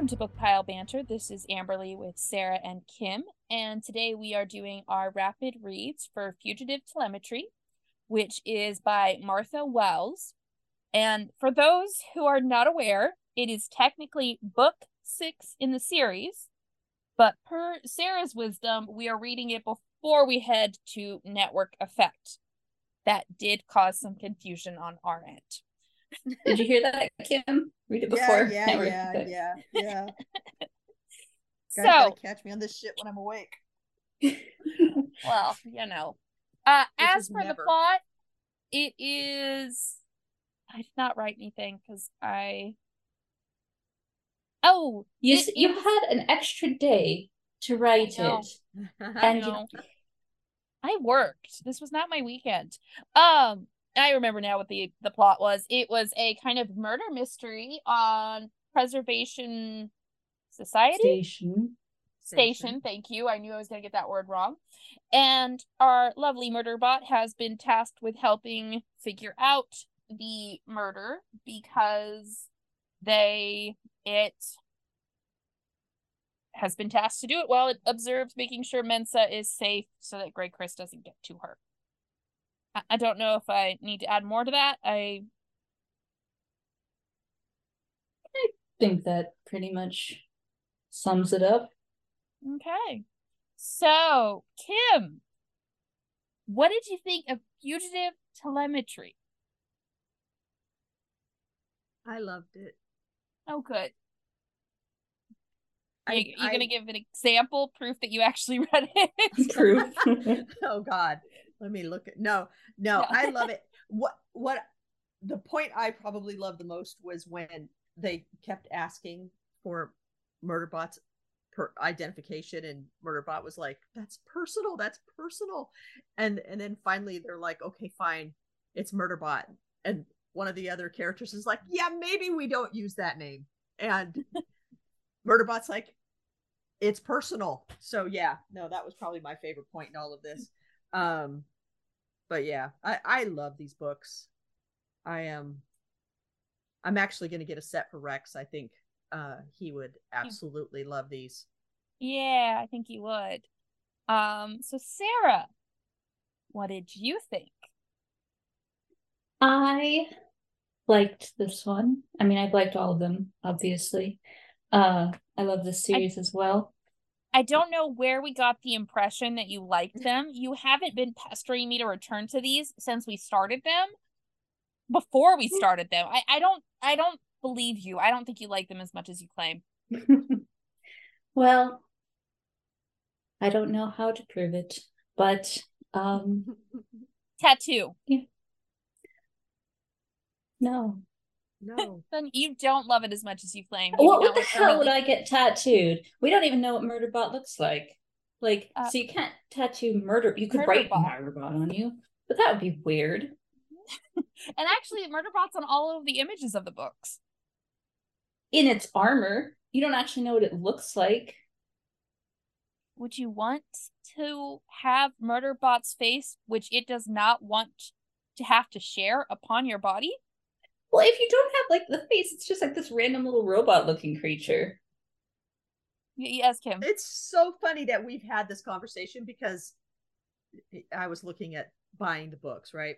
Welcome to Book Pile Banter. This is Amberlee with Sarah and Kim, and today we are doing our rapid reads for Fugitive Telemetry, which is by Martha Wells. And for those who are not aware, it is technically book six in the series, but per Sarah's wisdom, we are reading it before we head to Network Effect. That did cause some confusion on our end. Did you hear that, Kim? Read it before. Yeah, yeah, yeah, yeah, yeah. Guys so, gotta catch me on this shit when I'm awake. well, you know. Uh as is for the plot, it is I did not write anything because I Oh, You it you is- had an extra day to write I know. it, I and you. I worked. This was not my weekend. Um, I remember now what the the plot was. It was a kind of murder mystery on Preservation Society station. station. Thank you. I knew I was going to get that word wrong. And our lovely murder bot has been tasked with helping figure out the murder because they it has been tasked to do it while it observes making sure Mensah is safe so that GrayCris doesn't get to her. I, I don't know if I need to add more to that. I think that pretty much sums it up. okay. So, Kim, what did you think of fugitive telemetry? I loved it. Oh, good. I, you, you I- gonna give an example, proof that you actually read it? Proof. oh God, let me look at. No, no. I love it. What what the point I probably loved the most was when they kept asking for Murderbot's per identification, and Murderbot was like, "That's personal. That's personal," and and then finally they're like, "Okay, fine, it's Murderbot," and one of the other characters is like, "Yeah, maybe we don't use that name," and Murderbot's like, it's personal. So yeah, no, that was probably my favorite point in all of this. Um, but yeah, I I love these books. I am. I'm actually going to get a set for Rex. I think uh he would absolutely love these. yeah, I think he would. Um, so Sarah, what did you think? I liked this one. I mean, I've liked all of them, obviously. Uh, I love this series as well. I don't know where we got the impression that you liked them. You haven't been pestering me to return to these since we started them. Before we started them. I, I don't I don't believe you. I don't think you like them as much as you claim. well, I don't know how to prove it, but um, Tattoo. no. No, Then you don't love it as much as you claim. You What, what the hell would I get tattooed? We don't even know what Murderbot looks like. Like, Uh, so you can't tattoo murder. You could write Murderbot. Murderbot on you, but that would be weird. And actually Murderbot's on all of the images of the books. In its armor, you don't actually know what it looks like. Would you want to have Murderbot's face, which it does not want to have to share upon your body? Well, if you don't have like the face, it's just like this random little robot-looking creature. Y- Yes, Kim. it's so funny that we've had this conversation because I was looking at buying the books, right?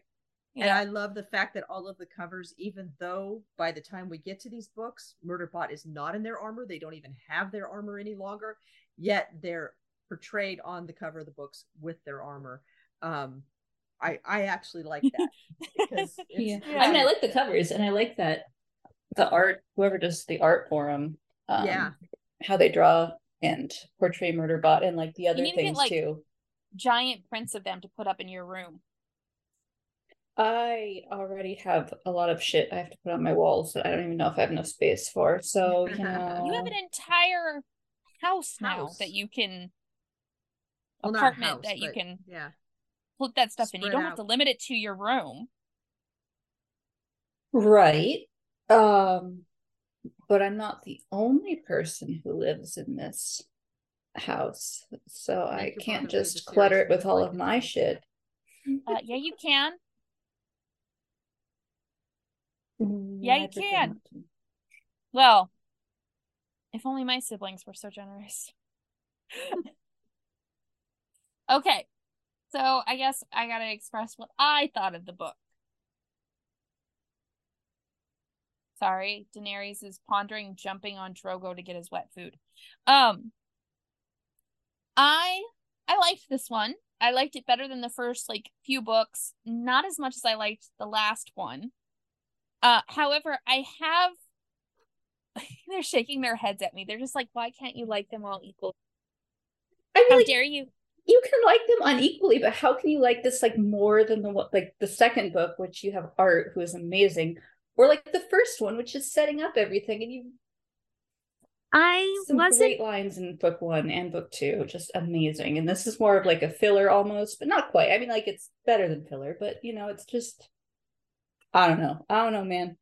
Yeah. And I love the fact that all of the covers, even though by the time we get to these books, Murderbot is not in their armor, they don't even have their armor any longer, yet they're portrayed on the cover of the books with their armor. Um, I I actually like that because Yeah. Yeah. I mean, I like the covers, and I like that the art. Whoever does the art for them, um, Yeah. how they draw and portray Murderbot, and like the other need to get, things like- too. Giant prints of them to put up in your room. I already have a lot of shit I have to put on my walls that I don't even know if I have enough space for. So you know, You have an entire house now House. that you can well, apartment house, that you can yeah. Put that stuff in. You don't have to limit it to your room. right. Um, but I'm not the only person who lives in this house, so I Make can't just clutter it with all like of my too. shit. Uh, yeah, you can. Mm, Yeah, you can. Well, If only my siblings were so generous. okay. So I guess I gotta express what I thought of the book. Sorry, Daenerys is pondering jumping on Drogo to get his wet food. Um I I liked this one. I liked it better than the first like few books, not as much as I liked the last one. Uh however, I have they're shaking their heads at me. They're just like, why can't you like them all equal? I mean, How like, dare you? You can like them unequally, but how can you like this like more than the like the second book, which you have Art, who is amazing, or like the first one, which is setting up everything, and you I some wasn't great lines in book one and book two, just amazing. And this is more of like a filler almost, but not quite. I mean, like it's better than filler, but you know, it's just I don't know. I don't know, man.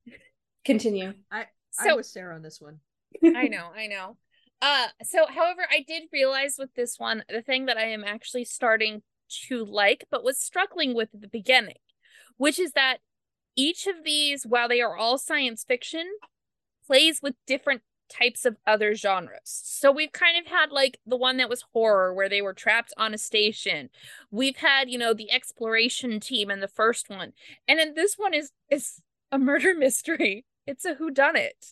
Continue. I so was Sarah on this one. I know, I know. Uh so however, I did realize with this one, the thing that I am actually starting to like, but was struggling with at the beginning, which is that each of these, while they are all science fiction, plays with different types of other genres. So we've kind of had like the one that was horror where they were trapped on a station. We've had, you know, the exploration team in the first one. And then this one is is a murder mystery. It's a who done it.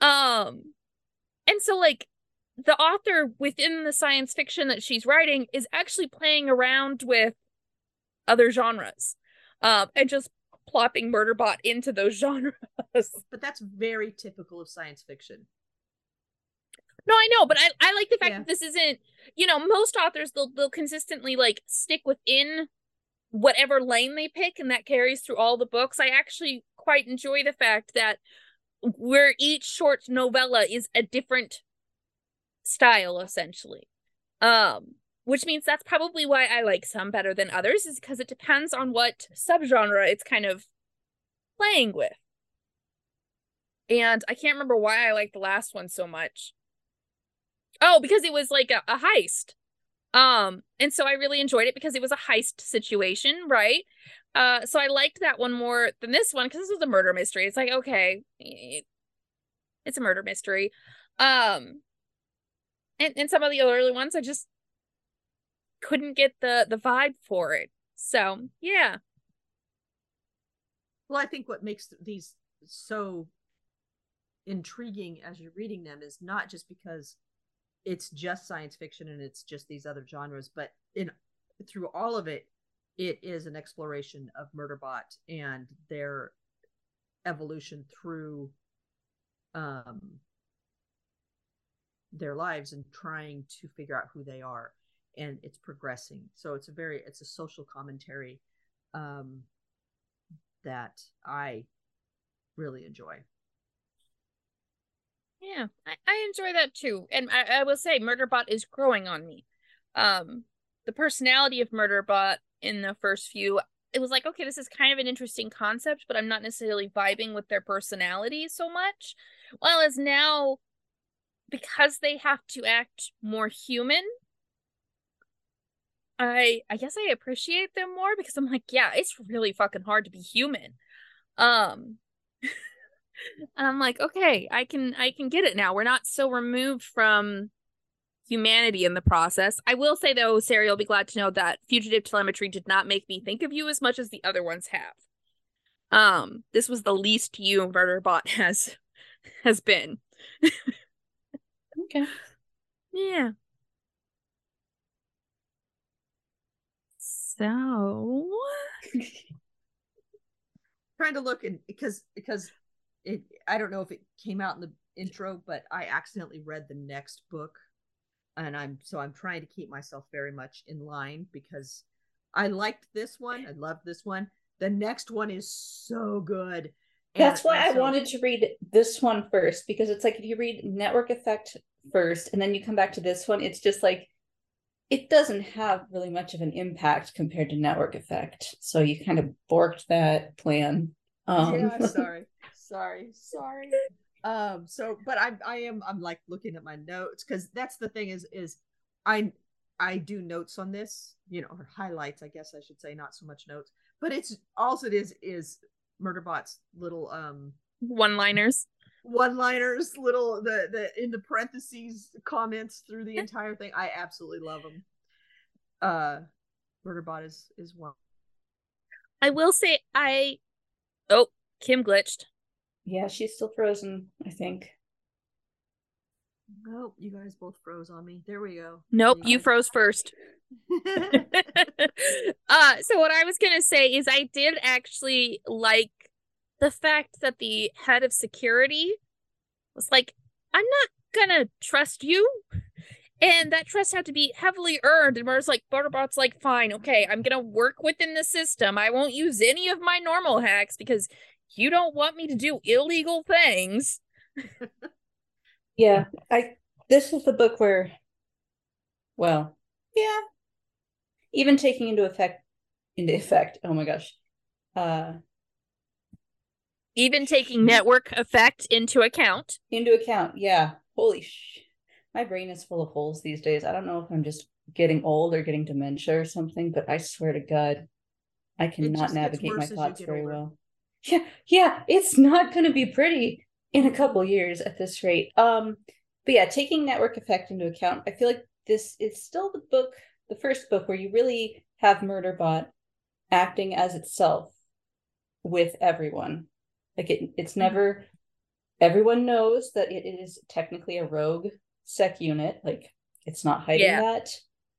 Um and so like the author within the science fiction that she's writing is actually playing around with other genres. Um and just plopping Murderbot into those genres. But that's very typical of science fiction. No, I know, but I, I like the fact Yeah. that this isn't, you know, most authors they'll they'll consistently like stick within whatever lane they pick and that carries through all the books. I actually quite enjoy the fact that where each short novella is a different style essentially. Um which means that's probably why I like some better than others is because it depends on what subgenre it's kind of playing with. And I can't remember why I liked the last one so much. Oh, because it was like a, a heist. Um, and so I really enjoyed it because it was a heist situation, right? Uh, so I liked that one more than this one because this was a murder mystery. It's like, okay, it's a murder mystery. Um, and, some of the early ones I just couldn't get the the vibe for it. So yeah. Well, I think what makes these so intriguing as you're reading them is not just because it's just science fiction and it's just these other genres, but in through all of it, it is an exploration of Murderbot and their evolution through um their lives and trying to figure out who they are and it's progressing so it's a very it's a social commentary um that i really enjoy Yeah, I, I enjoy that too. And I, I will say Murderbot is growing on me. Um the personality of Murderbot in the first few, it was like, okay, this is kind of an interesting concept, but I'm not necessarily vibing with their personality so much. Well, as now because they have to act more human, I I guess I appreciate them more because I'm like, yeah, it's really fucking hard to be human. Um and I'm like, okay, I can I can get it now. We're not so removed from humanity in the process. I will say though, Sarah, you'll be glad to know that fugitive telemetry did not make me think of you as much as the other ones have. Um, this was the least you Murderbot has has been. Okay. Yeah. So trying to look and because because it i don't know if it came out in the intro but i accidentally read the next book and i'm so i'm trying to keep myself very much in line because i liked this one i loved this one the next one is so good And- That's why and I wanted to read this one first because it's like if you read Network Effect first and then you come back to this one, it's just like it doesn't have really much of an impact compared to Network Effect. So you kind of borked that plan. Um, yeah sorry sorry sorry um so but i i am i'm like looking at my notes because that's the thing is is i i do notes on this you know or highlights i guess i should say not so much notes but it's also it is is murderbot's little um one liners. One liners, little the the in the parentheses comments through the entire thing. I absolutely love them. Uh, Murderbot is is one. I will say I. Oh, Kim glitched. Yeah, she's still frozen. I think. Oh, you guys both froze on me. There we go. Nope, you you guys- froze first. uh so what I was gonna say is I did actually like the fact that the head of security was like, I'm not gonna trust you. And that trust had to be heavily earned. And Murder's like, Murderbot's like, fine, okay, I'm gonna work within the system. I won't use any of my normal hacks because you don't want me to do illegal things. Yeah, I. This is the book where. Well, yeah. Even taking into effect, into effect. Oh my gosh. Uh, Even taking network effect into account. into account. Yeah. Holy sh! My brain is full of holes these days. I don't know if I'm just getting old or getting dementia or something, but I swear to God, I cannot navigate my worse as you thoughts very older. well. Yeah, yeah, it's not going to be pretty in a couple years at this rate. Um, but yeah, taking network effect into account, I feel like this is still the book, the first book where you really have Murderbot acting as itself with everyone. Like it, it's Mm-hmm. never. Everyone knows that it is technically a rogue SecUnit. Like it's not hiding Yeah. that.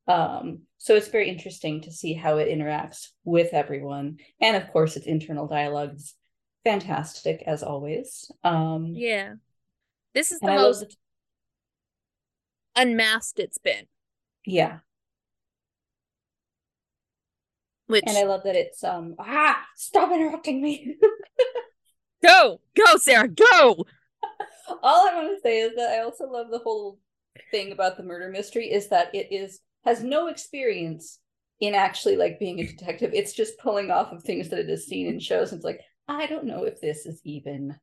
Um, so it's very interesting to see how it interacts with everyone, and of course, its internal dialogue is fantastic as always. Um, Yeah. This is the I most unmasked it's been. yeah, Which and I love that it's um ah stop interrupting me. go, go, Sarah, go. All I want to say is that I also love the whole thing about the murder mystery is that it is has no experience in actually like being a detective. It's just pulling off of things that it has seen in shows. And it's like, I don't know if this is even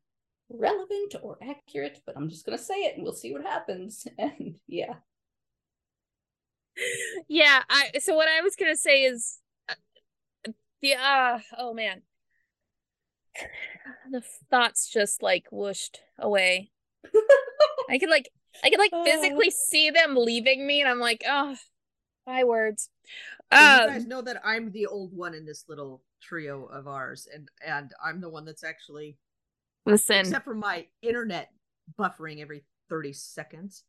relevant or accurate, but I'm just gonna say it and we'll see what happens. And yeah. Yeah, I so what I was gonna say is uh, the uh oh man. The thoughts just like whooshed away. I could like I could like Oh. physically see them leaving me and I'm like, oh my words. So you guys Um know that I'm the old one in this little trio of ours, and and I'm the one that's actually, listen, except for my internet buffering every thirty seconds.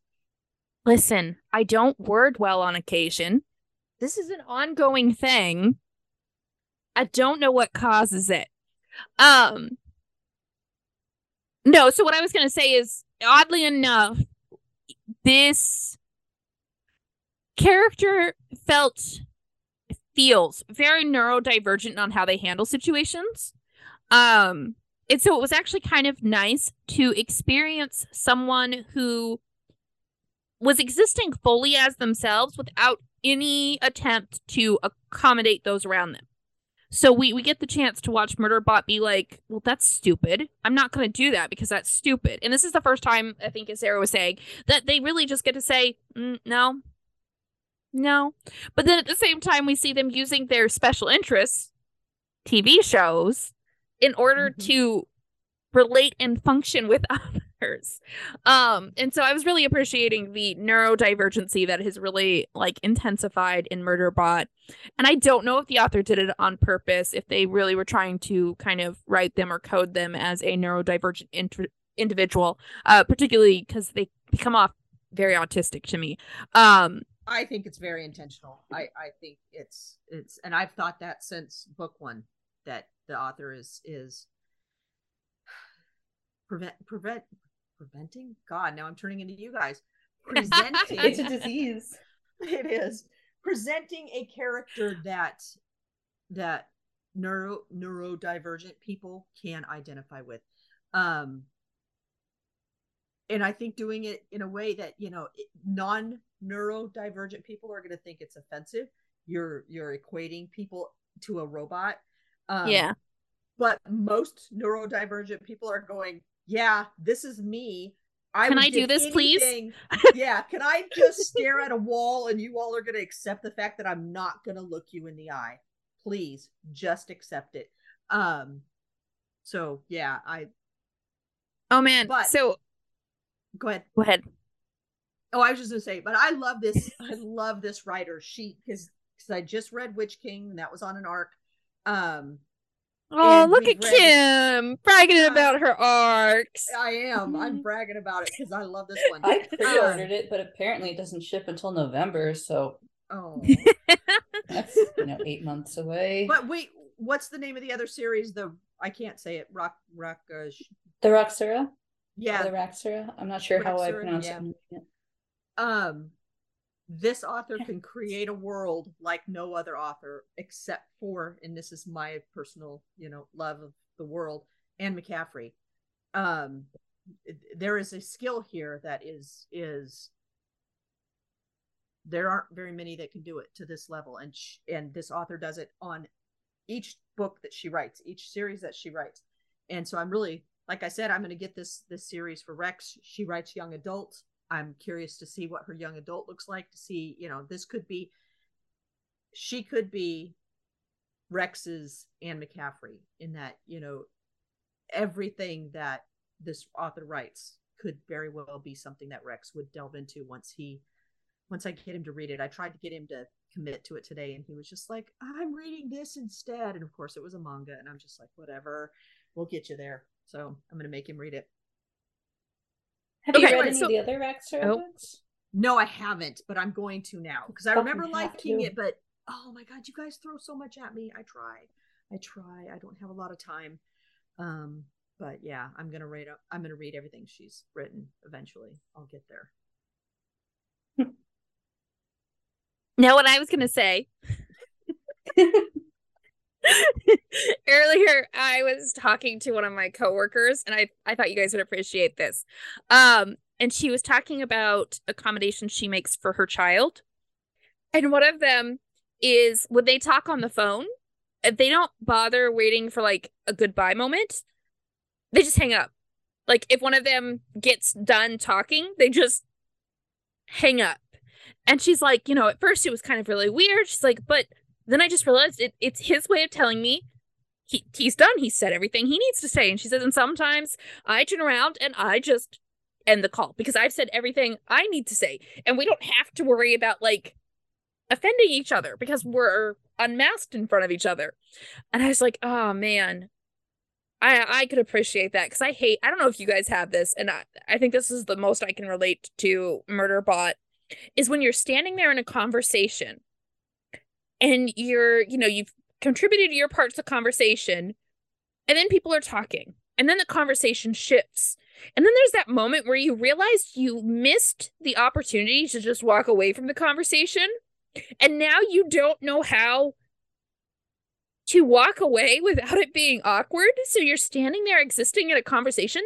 listen, I don't word well on occasion. This is an ongoing thing. I don't know what causes it. Um No, so what I was going to say is oddly enough this character felt feels very neurodivergent on how they handle situations. Um and so it was actually kind of nice to experience someone who was existing fully as themselves without any attempt to accommodate those around them. So we we get the chance to watch Murderbot be like, "Well, that's stupid. I'm not going to do that because that's stupid." And this is the first time I think, as Sarah was saying, that they really just get to say, mm, "No, no." But then at the same time, we see them using their special interests, TV shows, in order Mhm. to relate and function with others. Um, and so I was really appreciating the neurodivergency that has really like intensified in Murderbot. And I don't know if the author did it on purpose, if they really were trying to kind of write them or code them as a neurodivergent individual, uh, particularly because they come off very autistic to me. Um, I think it's very intentional. I I think it's it's, and I've thought that since book one that the author is is prevent prevent preventing. God, now I'm turning into you guys. Presenting It's a disease. it is presenting a character that that neuro neurodivergent people can identify with um and i think doing it in a way that you know non neurodivergent people are going to think it's offensive you're you're equating people to a robot um yeah. but most neurodivergent people are going yeah this is me I Can I do this, please? yeah can i just stare at a wall and you all are going to accept the fact that i'm not going to look you in the eye please just accept it um so yeah i Oh man. But- so Go ahead. go ahead. Oh, I was just gonna say, but I love this. I love this writer. She because because I just read Witch King and that was on an arc. Um, Oh, And look at read- Kim bragging Yeah. about her arcs. I am. I'm bragging about it because I love this one. I pre-ordered it, but apparently it doesn't ship until November, so Oh, that's you know eight months away. but wait, what's the name of the other series? The I can't say it. Rock, rock. Uh, sh- the Roxura, yeah. the Raxura. I'm not sure how I pronounce yeah. it. um this author can create a world like no other author except for and this is my personal you know love of the world anne mccaffrey. Um there is a skill here that is is there aren't very many that can do it to this level and sh- and this author does it on each book that she writes each series that she writes. And so i'm really like i said i'm going to get this this series for rex. She writes young adult i'm curious to see what her young adult looks like to see you know this could be she could be rex's anne mccaffrey in that you know everything that this author writes could very well be something that rex would delve into once he once i get him to read it. I tried to get him to commit to it today and he was just like i'm reading this instead. And of course it was a manga and i'm just like whatever. We'll get you there. So i'm going to make him read it Have you Okay, read any so- of the other Raxura Oh. books? no i haven't but i'm going to now because i remember life have king it but oh my god you guys throw so much at me. I try. I try. I don't have a lot of time. Um but yeah i'm gonna read i'm gonna read everything she's written eventually. I'll get there. Now, what I was gonna say earlier, I was talking to one of my coworkers, and I I thought you guys would appreciate this. Um, and she was talking about accommodations she makes for her child, and one of them is when they talk on the phone, they don't bother waiting for like a goodbye moment, they just hang up. Like if one of them gets done talking, they just hang up. And she's like, you know, at first it was kind of really weird. She's like, but then I just realized it, it's his way of telling me he he's done. He said everything he needs to say. And she says, and sometimes I turn around and I just end the call because I've said everything I need to say. And we don't have to worry about like offending each other because we're unmasked in front of each other. And I was like, oh man. I I could appreciate that because I hate I don't know if you guys have this, and I, I think this is the most I can relate to Murderbot is when you're standing there in a conversation and you're, you know, you've contributed your parts of the conversation, and then people are talking, and then the conversation shifts. And then there's that moment where you realize you missed the opportunity to just walk away from the conversation. And now you don't know how to walk away without it being awkward. So you're standing there existing in a conversation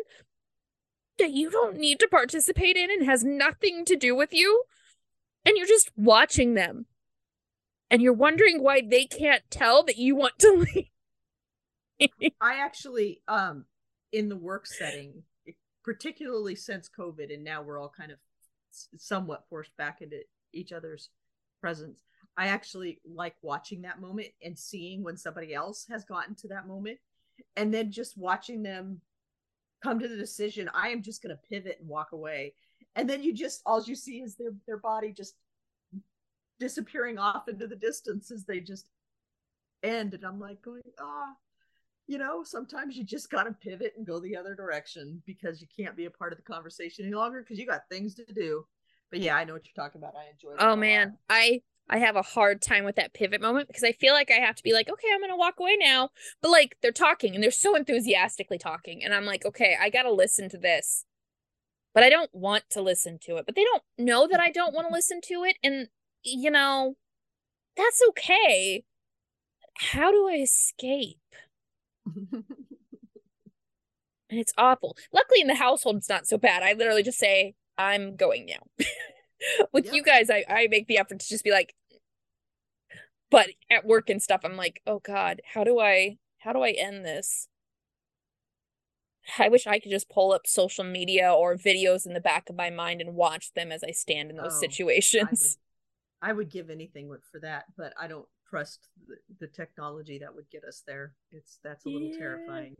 that you don't need to participate in and has nothing to do with you. And you're just watching them. And you're wondering why they can't tell that you want to leave. I actually, um, in the work setting, particularly since COVID, and now we're all kind of somewhat forced back into each other's presence. I actually like watching that moment and seeing when somebody else has gotten to that moment, and then just watching them come to the decision. I am just going to pivot and walk away, and then you just all you see is their their body just disappearing off into the distance as they just end, and I'm like going ah you know, sometimes you just got to pivot and go the other direction because you can't be a part of the conversation any longer because you got things to do. But yeah, I know what you're talking about. I enjoy. Oh man, I I have a hard time with that pivot moment because I feel like I have to be like, okay, I'm gonna walk away now. But like they're talking and they're so enthusiastically talking, and I'm like, okay, I gotta listen to this. But I don't want to listen to it. But they don't know that I don't want to listen to it, and you know, that's okay. How do I escape? And it's awful. Luckily, in the household, it's not so bad. I literally just say, I'm going now. With Yep. you guys, I, I make the effort to just be like, but at work and stuff, I'm like, oh God, how do I, how do I end this? I wish I could just pull up social media or videos in the back of my mind and watch them as I stand in those Oh, situations. I would give anything for that, but I don't trust the, the technology that would get us there. It's that's a little Yeah. terrifying.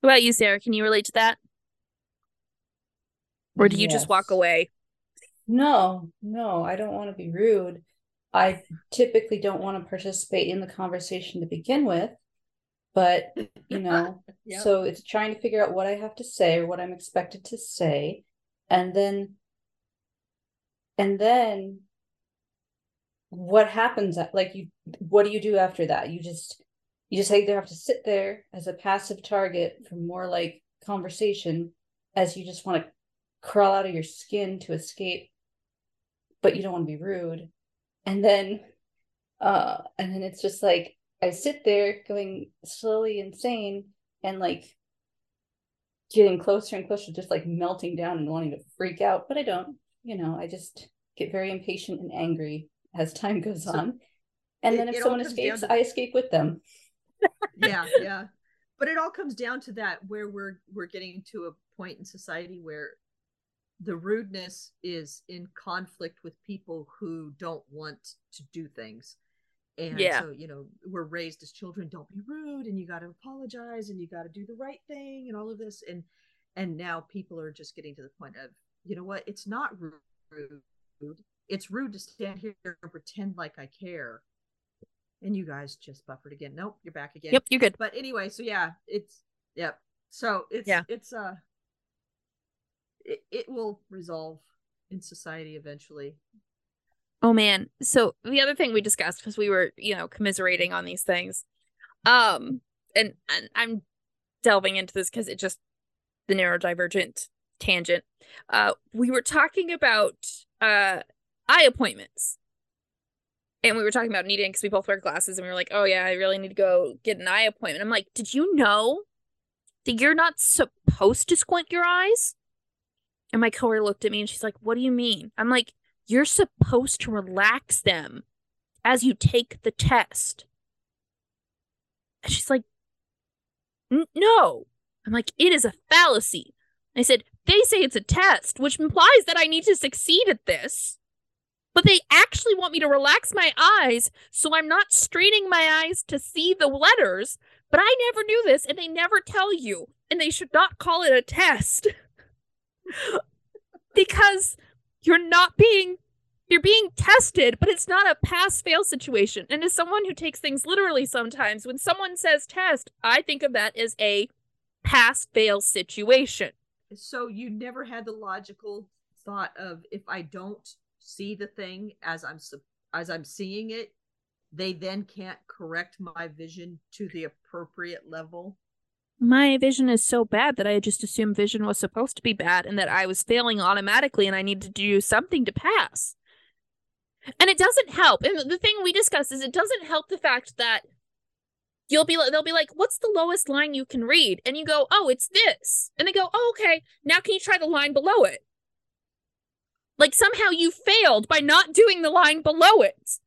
What about you, Sarah? Can you relate to that? Or do you just walk away? No, no, I don't want to be rude. I typically don't want to participate in the conversation to begin with, but you know, Yep. so it's trying to figure out what I have to say or what I'm expected to say, and then and then what happens like you what do you do after that? You just you just either have to sit there as a passive target for more like conversation as you just want to crawl out of your skin to escape but you don't want to be rude and then uh and then it's just like i sit there going slowly insane and like getting closer and closer just like melting down and wanting to freak out but i don't you know i just get very impatient and angry as time goes So on. And it- then if someone escapes to- i escape with them. Yeah yeah. But it all comes down to that where we're we're getting to a point in society where the rudeness is in conflict with people who don't want to do things. And Yeah. so you know we're raised as children don't be rude and you got to apologize and you got to do the right thing and all of this. And and now people are just getting to the point of you know what it's not rude it's rude to stand here and pretend like i care and you guys just buffered again nope you're back again Yep, you're good. but anyway so yeah it's yep so it's Yeah. it's uh it, it will resolve in society eventually Oh man. So the other thing we discussed because we were, you know, commiserating on these things. Um and, and I'm delving into this because it just the neurodivergent tangent. Uh we were talking about uh eye appointments. And we were talking about needing because we both wear glasses and we were like, oh yeah, I really need to go get an eye appointment. I'm like, did you know that you're not supposed to squint your eyes? And my coworker looked at me and she's like, what do you mean? I'm like, you're supposed to relax them as you take the test. And she's like, no. I'm like, it is a fallacy. I said, they say it's a test, which implies that I need to succeed at this. But they actually want me to relax my eyes so I'm not straining my eyes to see the letters. But I never knew this, and they never tell you. And they should not call it a test. because you're not being you're being tested but it's not a pass fail situation and as someone who takes things literally sometimes when someone says test i think of that as a pass fail situation so you never had the logical thought of if i don't see the thing as i'm as i'm seeing it they then can't correct my vision to the appropriate level? My vision is so bad that i just assumed vision was supposed to be bad and that i was failing automatically and i needed to do something to pass. And it doesn't help. And the thing we discussed is it doesn't help the fact that you'll be like they'll be like what's the lowest line you can read and you go oh it's this and they go oh okay now can you try the line below it like somehow you failed by not doing the line below it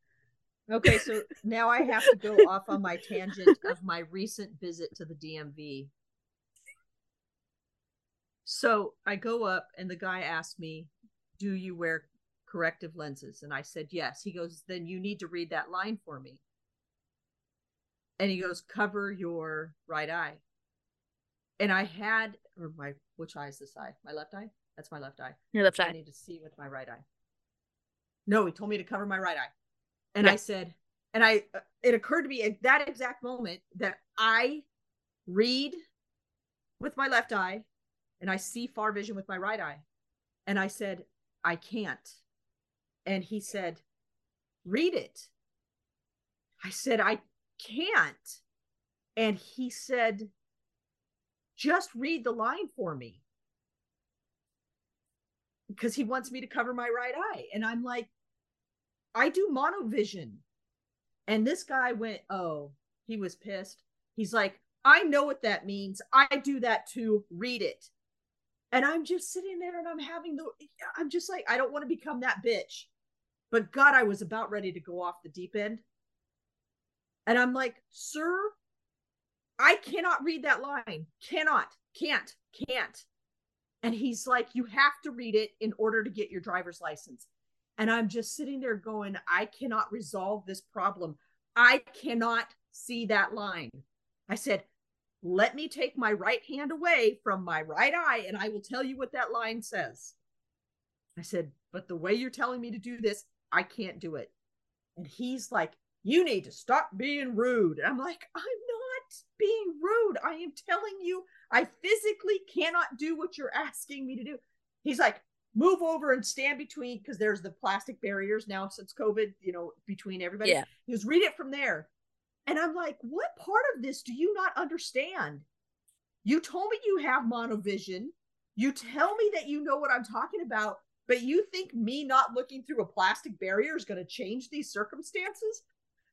Okay, so now I have to go off on my tangent of my recent visit to the DMV. So I go up, and the guy asked me, Do you wear corrective lenses? And I said, Yes. He goes, Then you need to read that line for me. And he goes, Cover your right eye. And I had, or my, which eye is this eye? My left eye? That's my left eye. your left eye. I need to see with my right eye. No, he told me to cover my right eye. And. I said, and I, uh, it occurred to me at that exact moment that I read with my left eye and I see far vision with my right eye. And I said, I can't. And he said, read it. I said, I can't. And he said, just read the line for me because he wants me to cover my right eye. And I'm like, I do monovision. And this guy went, Oh, he was pissed. He's like, I know what that means. I do that too. Read it. And I'm just sitting there and I'm having the, I'm just like, I don't want to become that bitch. But God, I was about ready to go off the deep end. And I'm like, Sir, I cannot read that line. Cannot, can't, can't. And he's like, You have to read it in order to get your driver's license. And I'm just sitting there going, I cannot resolve this problem. I cannot see that line. I said, let me take my right hand away from my right eye and I will tell you what that line says. I said, but the way you're telling me to do this, I can't do it. And he's like, you need to stop being rude. And I'm like, I'm not being rude. I am telling you, I physically cannot do what you're asking me to do. He's like, move over and stand between because there's the plastic barriers now since COVID, you know, between everybody. Yeah. He goes, read it from there. And I'm like, what part of this do you not understand? You told me you have monovision. You tell me that you know what I'm talking about, but you think me not looking through a plastic barrier is going to change these circumstances?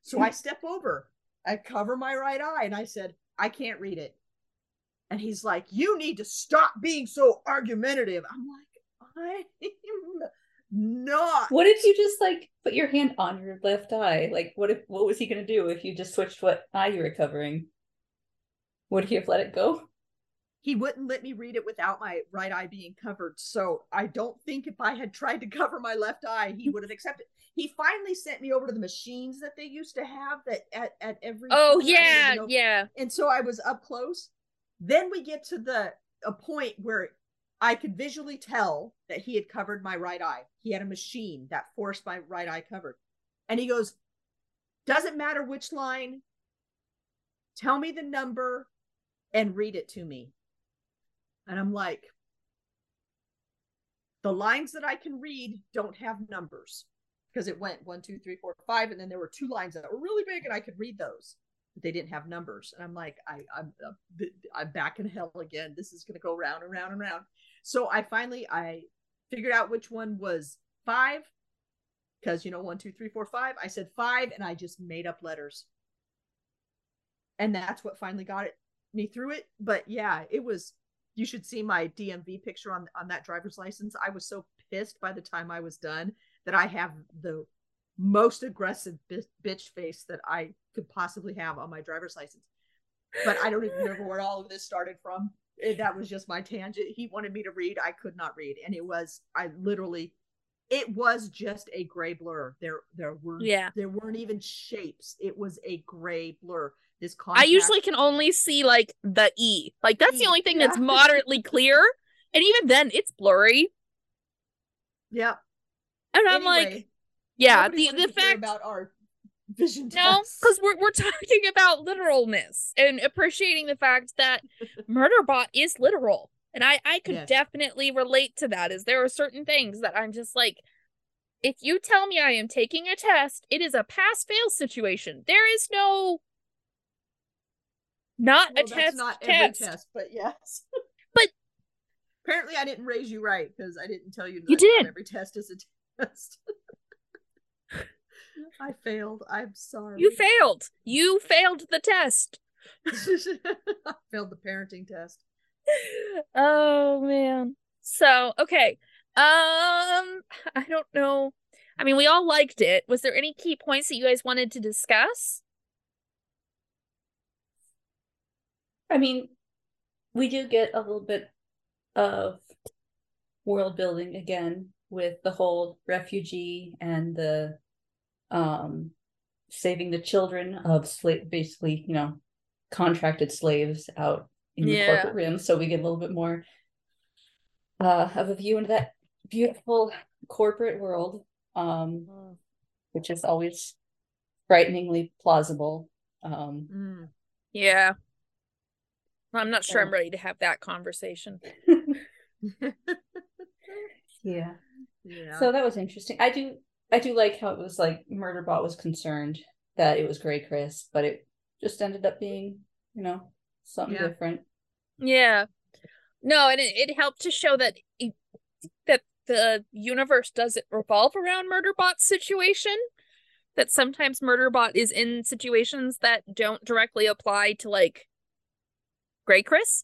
So I step over, I cover my right eye, and I said, I can't read it. And he's like, You need to stop being so argumentative. I'm like, I'm not. What if you just like put your hand on your left eye? Like, what if what was he gonna do if you just switched what eye you were covering? Would he have let it go? He wouldn't let me read it without my right eye being covered. So I don't think if I had tried to cover my left eye, he would have accepted. He finally sent me over to the machines that they used to have that at, at every Oh corner. I didn't yeah, yeah. and so I was up close. Then we get to the a point where I could visually tell that he had covered my right eye. He had a machine that forced my right eye covered. And he goes, Doesn't matter which line, tell me the number and read it to me. And I'm like, the lines that I can read don't have numbers because it went one, two, three, four, five, and then there were two lines that were really big, and I could read those, but they didn't have numbers. And I'm like, I, I'm, uh, I'm back in hell again. This is going to go round and round and round. So I finally, I figured out which one was five, because you know, one, two, three, four, five. I said five, and I just made up letters, and that's what finally got it me through it. But yeah, it was. You should see my DMV picture on on that driver's license. I was so pissed by the time I was done that I have the most aggressive bitch face that I could possibly have on my driver's license. But I don't even remember where all of this started from. That was just my tangent. He wanted me to read. I could not read, and it was I literally, it was just a gray blur. There, there were Yeah. there weren't even shapes. It was a gray blur. This I usually can only see like the E. Like that's the E, only thing that's moderately clear. And even then it's blurry. Yeah. And I'm like, yeah, the the fact about our vision No, because we're we're talking about literalness and appreciating the fact that Murderbot is literal. And I I could Yes. definitely relate to that. Is there are certain things that I'm just like if you tell me I am taking a test, it is a pass fail situation. There is no not Well, a test not test. every test, but yes. But- apparently, I didn't raise you right because I didn't tell you. That You didn't. Every test is a test. I failed. I'm sorry. You failed. You failed the test. I failed the parenting test. oh man. So, okay. Um I don't know. I mean, we all liked it. Was there any key points that you guys wanted to discuss? I mean, we do get a little bit of world building again with the whole refugee and the um saving the children of slave basically, you know, contracted slaves out in the Yeah. corporate rim. So we get a little bit more uh of a view into that beautiful corporate world. Um which is always frighteningly plausible. Um Mm. Yeah. I'm not sure Yeah. I'm ready to have that conversation. yeah. yeah. So that was interesting. I do I do like how it was like Murderbot was concerned that it was GrayCris, but it just ended up being, you know, something Yeah. different. Yeah. No, and it, it helped to show that it, that the universe doesn't revolve around Murderbot's situation. That sometimes Murderbot is in situations that don't directly apply to like GrayCris.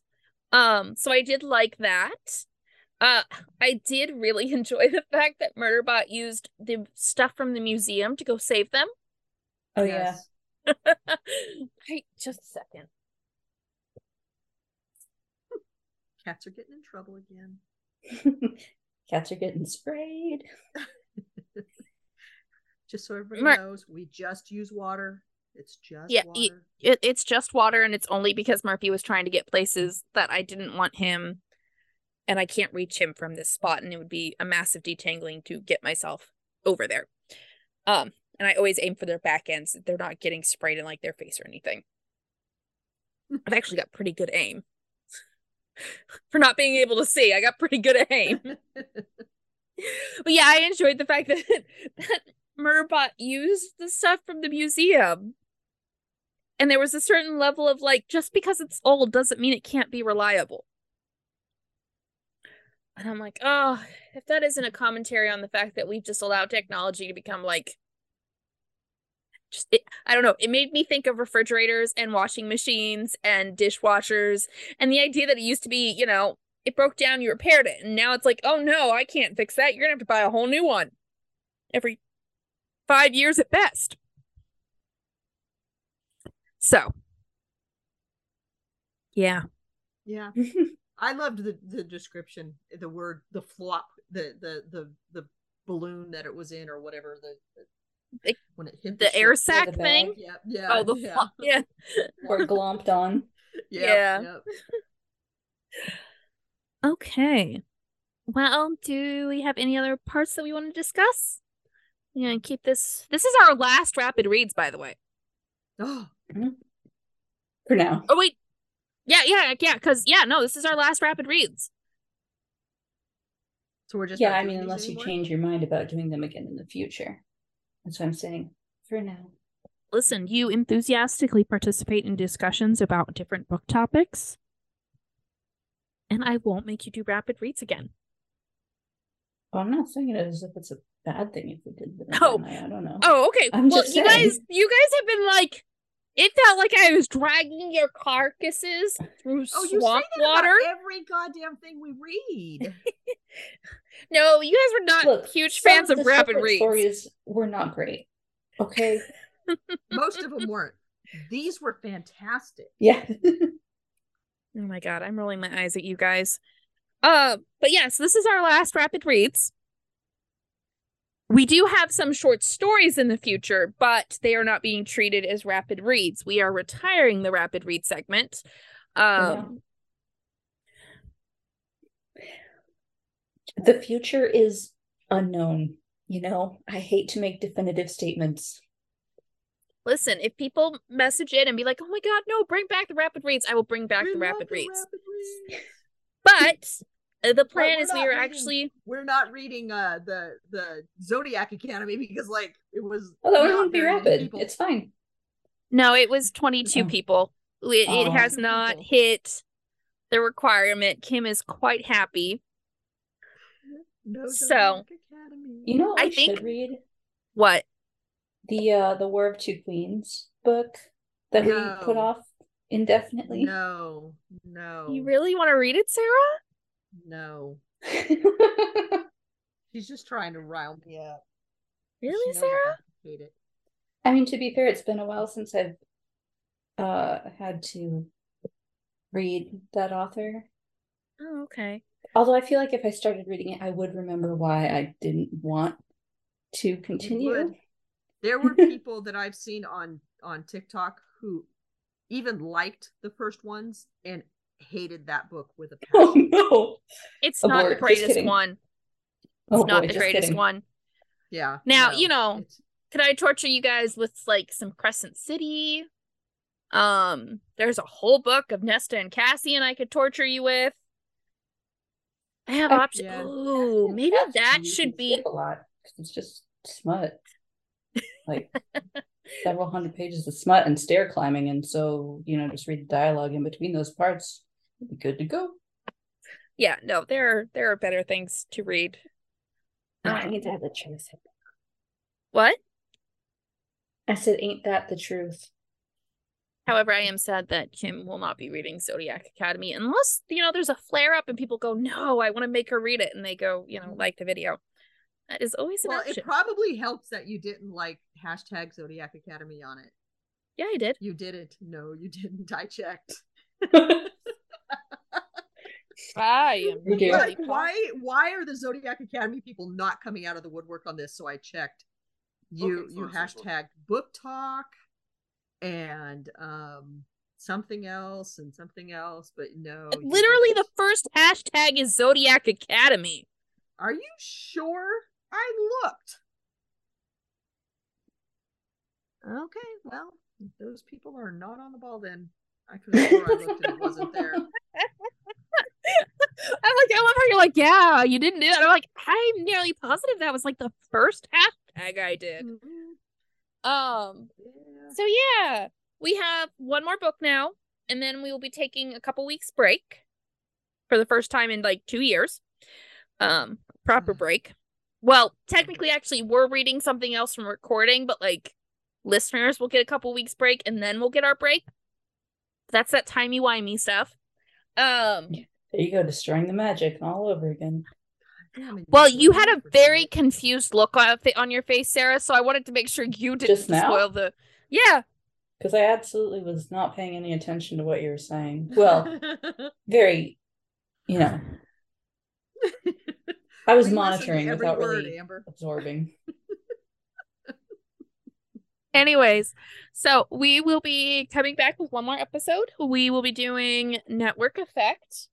Um, so I did like that. Uh, I did really enjoy the fact that Murderbot used the stuff from the museum to go save them. Oh Yes. Wait, just a second. Cats are getting in trouble again. Cats are getting sprayed. Just so everybody Mar- knows, we just use water. It's just Yeah, water. it, it's just water and it's only because Murphy was trying to get places that I didn't want him and I can't reach him from this spot and it would be a massive detangling to get myself over there. Um and I always aim for their back ends. They're not getting sprayed in like their face or anything. I've actually got pretty good aim. for not being able to see, I got pretty good aim. But yeah, I enjoyed the fact that that Murderbot used the stuff from the museum. And there was a certain level of like, just because it's old doesn't mean it can't be reliable. And I'm like, oh, if that isn't a commentary on the fact that we've just allowed technology to become like just it, I don't know, it made me think of refrigerators and washing machines and dishwashers and the idea that it used to be, you know, it broke down, you repaired it, and now it's like, oh no, I can't fix that. You're gonna have to buy a whole new one every five years at best. So, yeah, yeah. I loved the the description, the word, the flop, the the the the balloon that it was in, or whatever the, the The- when it hit the air sac the thing. Yeah, yeah. Oh, the yeah. flo- yeah. or glomped on. Yep, Yeah. yep. Okay. Well, do we have any other parts that we want to discuss? Yeah, keep this. This is our last rapid reads, by the way. Oh, For now. Oh wait, yeah, yeah, yeah. Because yeah, no, this is our last rapid reads. so we're just Yeah, I mean, these unless you change your mind about doing them again in the future. That's what I'm saying. For now. Listen, you enthusiastically participate in discussions about different book topics, and I won't make you do rapid reads again. Well, I'm not saying it as if it's a bad thing if we did them. Oh. I, I don't know. Oh, okay. I'm well, just you guys, you guys have been like, it felt like I was dragging your carcasses through Oh, you say swamp that about water. every goddamn thing we read. No, you guys were not Look, huge some fans of the rapid reads. stories were not great. Okay. Most of them weren't. These were fantastic. yeah. Oh my god, I'm rolling my eyes at you guys. Uh, but yes, this is our last rapid reads. We do have some short stories in the future, but they are not being treated as rapid reads. We are retiring the rapid read segment. Um, the future is unknown. You know, I hate to make definitive statements. listen, if people message in and be like, "Oh my god, no, bring back the rapid reads," I will bring back We the rapid the reads. rapid reads. But the plan we're is we not are reading- actually We're not reading uh the the Zodiac Academy because like it was. Oh, that not wouldn't be rapid. people. It's fine. no, it was 22 Oh. people. It, it Oh. has not people. hit the requirement. Kim is quite happy. No So, Academy. You know, what I I think- should read What? the uh the War of Two Queens book that we put off indefinitely. No, no, You really want to read it, Sarah? No. She's just trying to rile me up. Really, She knows I Sarah? hate it. I mean, to be fair, it's been a while since I've uh had to read that author. Oh, okay. Although I feel like if I started reading it, I would remember why I didn't want to continue. There were people that I've seen on on TikTok who even liked the first ones and hated that book with a passion. Oh no! It's not the greatest kidding. one. Oh It's not boy, the greatest kidding. one. Yeah. Now, no, you know, it's- Could I torture you guys with like some Crescent City? Um, there's a whole book of Nesta and Cassian I could torture you with. I have I- options. Yeah. Ooh, That's- maybe that's that you should be skip a lot 'cause it's just smut, like several hundred pages of smut and stair climbing, and so you know, just read the dialogue in between those parts. You'll be good to go. yeah, no, there are there are better things to read. Oh, I um, need to have the truth? what? I said, ain't that the truth? However, I am sad that Kim will not be reading Zodiac Academy unless, you know, there's a flare up and people go, no, I want to make her read it. And they go, you know, mm-hmm. like the video. That is always an well, option. it probably helps that you didn't like hashtag Zodiac Academy on it. yeah, I did. You didn't. No, you didn't. I checked. I am You. Like, why? Why are the Zodiac Academy people not coming out of the woodwork on this? So I checked. You Okay, you hashtag book talk. and um something else and something else, but no. Literally, the first hashtag is Zodiac Academy. Are you sure? I looked. Okay, well, those people are not on the ball then. I could have swore I looked and it wasn't there. I'm like, I love how you're like, yeah, you didn't do it. I'm like, I'm nearly positive that was like the first hashtag I did. Mhm. Um, Yeah. so yeah, we have one more book now, and then we will be taking a couple weeks break for the first time in like two years. Um, proper Mm. break. Well, technically, actually, we're reading something else from recording, but like listeners will get a couple weeks break, and then we'll get our break. That's that timey wimey stuff. Um, There you go, destroying the magic all over again. Well, you you had a very confused look on on your face, Sarah. So I wanted to make sure you didn't Just now? spoil the. Yeah, Because I absolutely was not paying any attention to what you were saying. Well, very, you know, I was We monitoring without word, really Amber. absorbing. Anyways, so we will be coming back with one more episode. We will be doing Network Effect,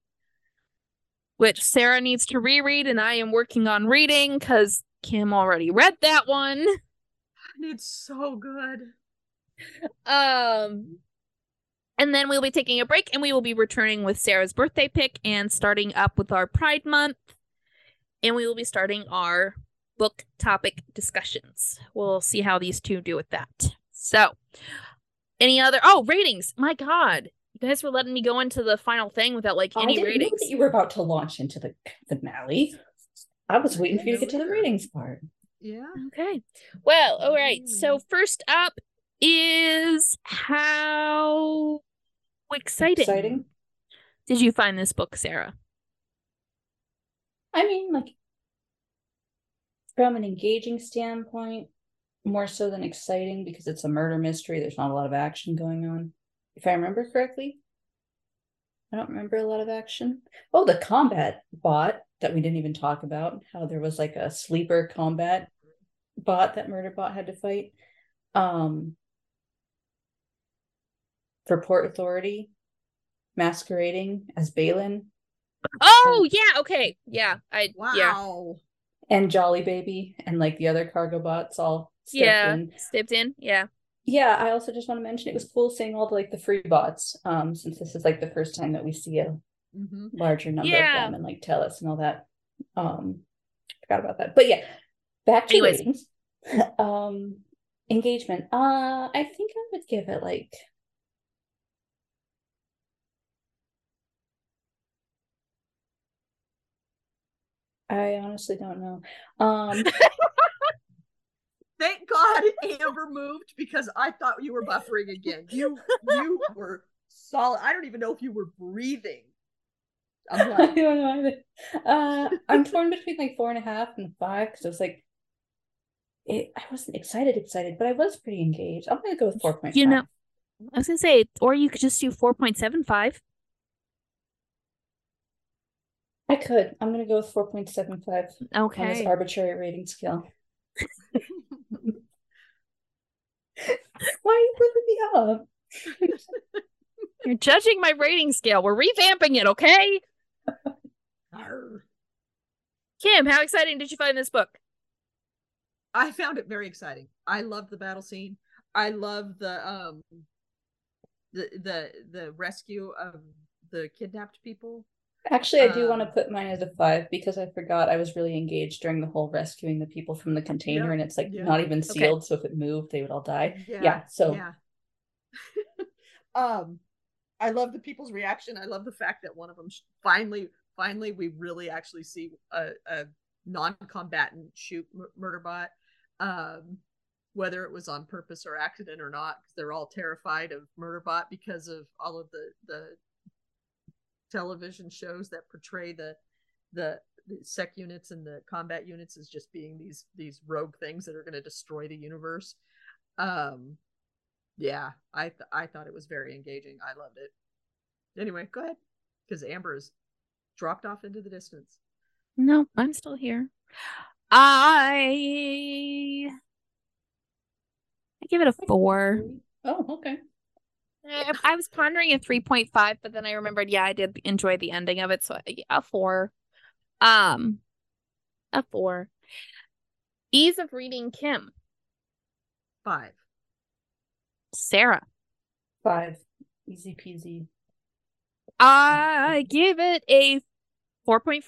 which Sarah needs to reread, and I am working on reading because Kim already read that one. It's so good. Um, and then we'll be taking a break, and we will be returning with Sarah's birthday pick and starting up with our Pride Month, and we will be starting our book topic discussions. We'll see how these two do with that. So, any other? Oh, ratings! My God, you guys were letting me go into the final thing without like any I any didn't know ratings. that you were about to launch into the finale. I was waiting for you to get to the ratings part. Yeah. Okay. Well, all right. So first up is how exciting. Exciting. did you find this book, Sarah? I mean, like, from an engaging standpoint, more so than exciting because it's a murder mystery. There's not a lot of action going on. If I remember correctly, I don't remember a lot of action. Oh, the combat bot that we didn't even talk about. How there was like a sleeper combat bot that Murderbot had to fight. Um, for Port Authority, masquerading as Balin Oh yeah, okay. Yeah. I yeah. Wow. and Jolly Baby and like the other cargo bots all stepped Yeah. in. Stepped in. Yeah. Yeah, I also just want to mention it was cool seeing all the like the free bots. Um, since this is like the first time that we see a hmm larger number Yeah. of them and like tell us and all that. Um, forgot about that. But yeah, back to Anyways. ratings. um, engagement. Uh, I think I would give it like. I honestly don't know. Um, Thank God Amber moved because I thought you were buffering again. You you were solid. I don't even know if you were breathing. I'm I don't know either. Uh, I'm torn between like four and a half and five because I was like, it, I wasn't excited, excited, but I was pretty engaged. I'm gonna go with four point five. You know, I was gonna say, or you could just do four point seven five. I could. I'm gonna go with four point seven five on this arbitrary rating scale. Why are you putting me up? You're judging my rating scale. We're revamping it, okay? Arr. Kim, how exciting did you find this book? I found it very exciting. I love the battle scene. I love the um the the the rescue of the kidnapped people. Actually, I do want to Um, put mine as a five because I forgot I was really engaged during the whole rescuing the people from the container, Yeah, and it's like yeah. not even Okay. sealed, so if it moved, they would all die. Yeah. Yeah, so Yeah. um I love the people's reaction. I love the fact that one of them sh- finally finally we really actually see a, a non-combatant shoot Murderbot. Um whether it was on purpose or accident or not, because they're all terrified of Murderbot because of all of the the television shows that portray the the, the SecUnits and the combat units as just being these these rogue things that are going to destroy the universe. Um, yeah, I th- I thought it was very engaging. I loved it. Anyway, go ahead, because Amber has dropped off into the distance. No, I'm still here. I I give it a four. Oh, okay. I, I was pondering a 3.5, but then I remembered, yeah, I did enjoy the ending of it. So yeah, a four. Um, a four. Ease of reading Kim. Five. Sarah. Five. Easy peasy. I give it a 4.5.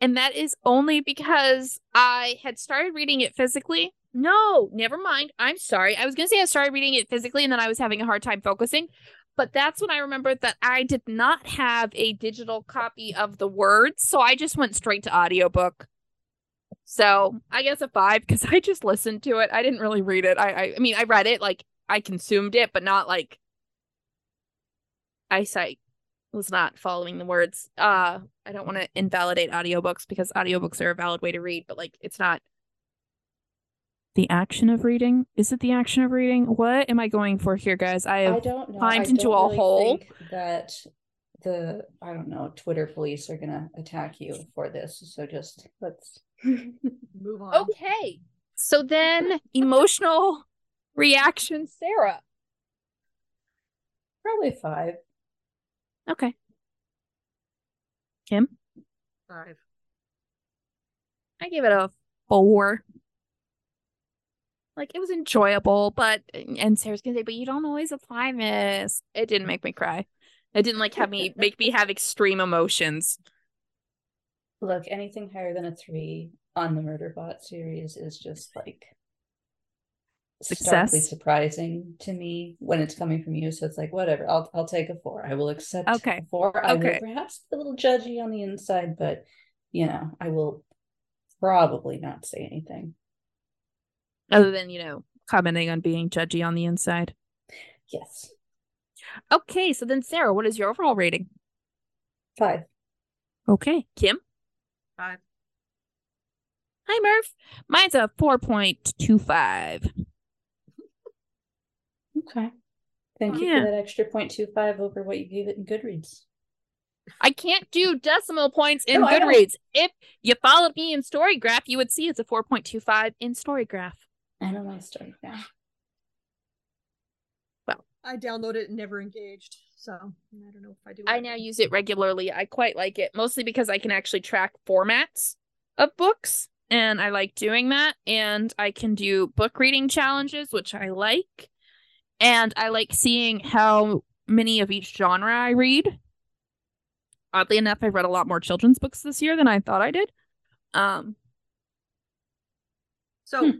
And that is only because I had started reading it physically. No, never mind. I'm sorry. I was going to say I started reading it physically and then I was having a hard time focusing. But that's when I remembered that I did not have a digital copy of the words. So I just went straight to audiobook. So I guess a five because I just listened to it. I didn't really read it. I, I I mean I read it, like I consumed it, but not like eyesight was not following the words. Uh I don't want to invalidate audiobooks because audiobooks are a valid way to read, but like it's not the action of reading. Is it the action of reading? What am I going for here, guys? I have I don't know. climbed I into don't a really hole. that the I don't know Twitter police are gonna attack you for this. So just let's. Move on. Okay. So then emotional reaction, Sarah. Probably five. Okay. Kim? Five. I give it a four. Like it was enjoyable, but and Sarah's gonna say, but you don't always apply this. It didn't make me cry. It didn't like have me make me have extreme emotions. Look, anything higher than a three on the Murderbot series is just like Success. surprising to me when it's coming from you. So it's like whatever. I'll I'll take a four. I will accept Okay. four. I Okay. will perhaps be a little judgy on the inside, but you know, I will probably not say anything. Other than, you know, commenting on being judgy on the inside. Yes. Okay, so then Sarah, what is your overall rating? Five. Okay. Kim? Five. Hi Murph. Mine's a four point two five. Okay. Thank you Yeah. for that extra 0.25 over what you gave it in Goodreads. I can't do decimal points in No, Goodreads. If you followed me in Storygraph, you would see it's a 4.25 in Storygraph. I don't know my story now. Well, I downloaded it and never engaged. So I don't know if I do. I now use it regularly. I quite like it, mostly because I can actually track formats of books, and I like doing that. And I can do book reading challenges, which I like. And I like seeing how many of each genre I read. Oddly enough, I've read a lot more children's books this year than I thought I did. Um, So, Hmm.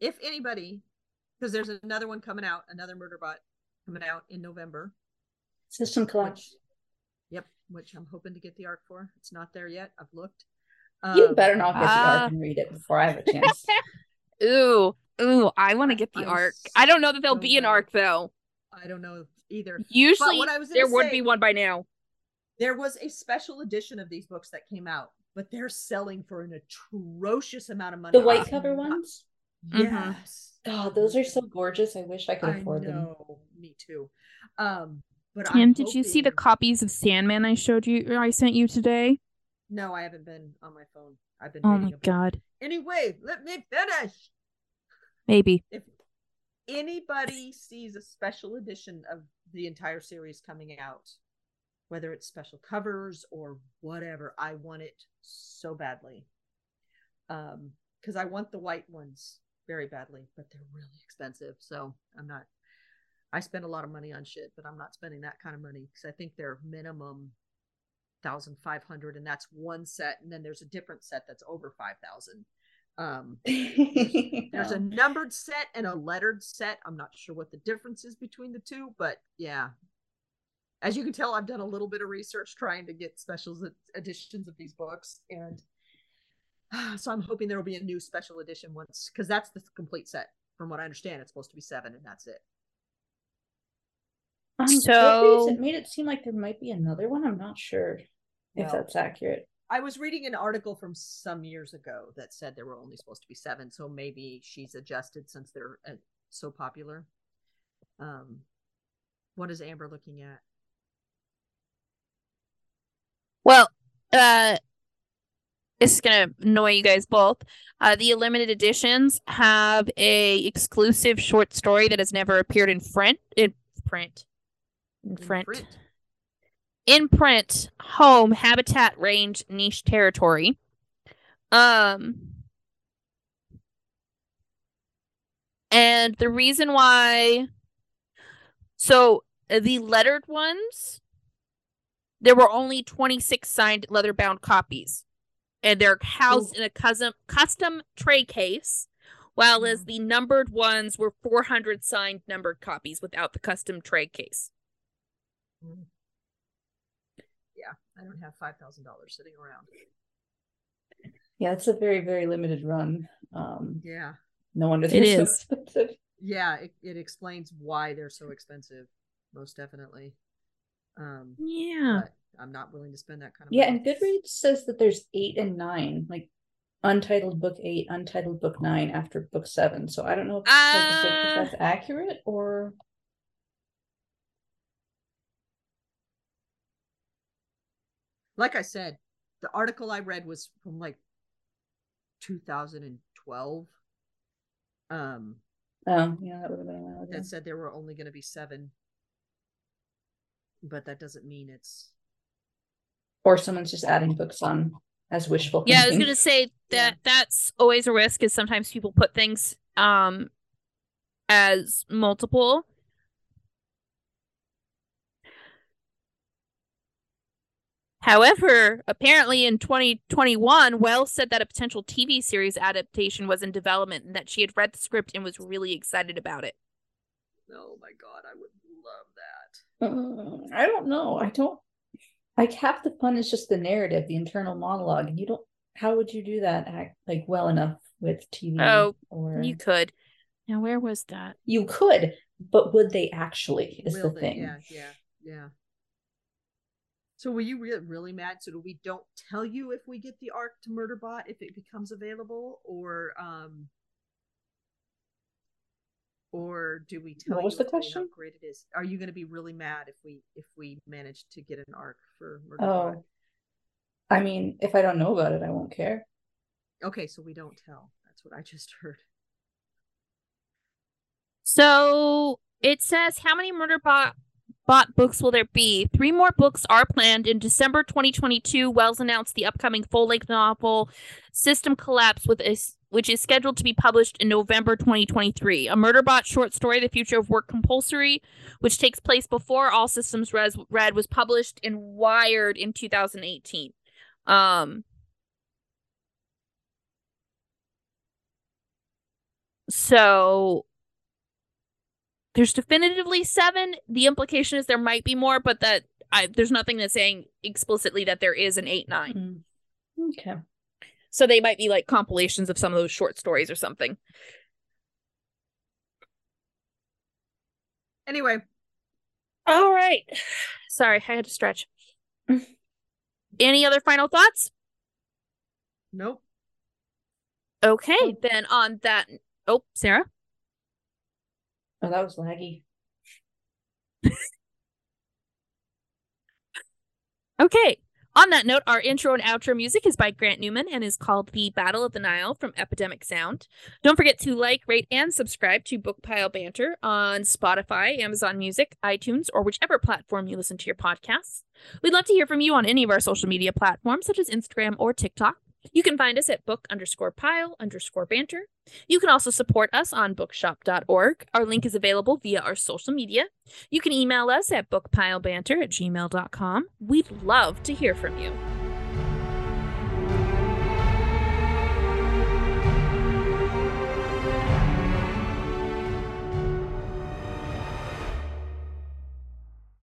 If anybody, because there's another one coming out, another Murderbot coming out in November. System collapse. Which, yep, which I'm hoping to get the arc for. It's not there yet. I've looked. You Um, better not get the Ah. arc and read it before I have a chance. ooh, ooh, I want to get the I'm arc. I don't know that there'll be an arc though. I don't know either. Usually, what I was there gonna would say- be one by now. There was a special edition of these books that came out, but they're selling for an atrocious amount of money. the white cover not- ones? Mhm. Yes. Oh, those are so gorgeous. I wish I could I afford them. Me too. Um, but Kim, I'm did you see the copies of Sandman I showed you or I sent you today? No, I haven't been on my phone. I've been. Oh my a book. god. Anyway, let me finish. Maybe. If anybody sees a special edition of the entire series coming out, whether it's special covers or whatever, I want it so badly. Um, because I want the white ones very badly, but they're really expensive. So I'm not. I spend a lot of money on shit, but I'm not spending that kind of money because I think they're minimum thousand five hundred, and that's one set, and then there's a different set that's over five thousand. Um, there's a numbered set and a lettered set. I'm not sure what the difference is between the two, but yeah. As you can tell, I've done a little bit of research trying to get special editions of these books, and so I'm hoping there will be a new special edition once because that's the complete set. From what I understand, it's supposed to be seven, and that's it. Um, So- Goodreads, it made it seem like there might be another one. I'm not sure if that's accurate. I was reading an article from some years ago that said there were only supposed to be seven, so maybe she's adjusted since they're uh, so popular. Um, what is Amber looking at? Well, uh it's gonna annoy you guys both. Uh, the limited editions have a exclusive short story that has never appeared in print. In print. In In print. print. In print. Home habitat range niche territory. Um. And the reason why, so uh, the lettered ones, there were only 26 signed leather bound copies and they're housed in a custom custom tray case while as Mhm. the numbered ones were 400 signed numbered copies without the custom tray case Yeah, I don't have five thousand dollars sitting around. Yeah, it's a very, very limited run. Um, Yeah, no wonder It they're so is. expensive. yeah, it, it explains why they're so expensive, most definitely. Um, yeah but I'm not willing to spend that kind of Yeah, money. and Goodreads says that there's eight and nine, like untitled book eight, untitled book nine after book seven. So I don't know if, like, if Uh, that's accurate or like I said, the article I read was from like 2012. Um, oh yeah, that would have been a while ago. that said there were only going to be seven, but that doesn't mean it's Or someone's just adding books on as wishful yeah i was gonna say Yeah. that that's always a risk is sometimes people put things um as multiple However, apparently in 2021, Wells said that a potential TV series adaptation was in development and that she had read the script and was really excited about it. oh my god, I would love that. Uh, I don't know. I don't like half the fun is just the narrative, the internal monologue, and you don't. How would you do that act like well enough with TV? Oh, or You could. Now, where was that? you could, but would they actually? Is Will the they- thing. Yeah, yeah, yeah. So were you re- really mad? So do we don't tell you if we get the arc to Murderbot if it becomes available, or um, or do we tell What you was the until we know question? how great it is? Are you going to be really mad if we if we manage to get an arc for Murderbot? Oh, I mean, if I don't know about it, I won't care. Okay, so we don't tell. That's what I just heard. So it says how many murder bot bot books will there be? Three more books are planned in December 2022. Wells announced the upcoming full-length novel System Collapse with a, which is scheduled to be published in November 2023. A Murderbot short story, The Future of Work Compulsory, which takes place before All Systems Res- Red was published and Wired in 2018. Um so there's definitively seven. The implication is there might be more, but that I, there's nothing that's saying explicitly that there is an eight nine. Mm. Okay. So they might be like compilations of some of those short stories or something. Anyway, All right. Sorry, I had to stretch. Any other final thoughts? nope. Okay, then on that. Oh, Sarah. Oh, that was laggy. Okay. On that note, our intro and outro music is by Grant Newman and is called The Battle of the Nile from Epidemic Sound. Don't forget to like, rate, and subscribe to Bookpile Banter on Spotify, Amazon Music, iTunes, or whichever platform you listen to your podcasts. We'd love to hear from you on any of our social media platforms, such as Instagram or TikTok. You can find us at book underscore pile underscore banter. You can also support us on bookshop.org. Our link is available via our social media. You can email us at bookpilebanter at gmail.com. We'd love to hear from you.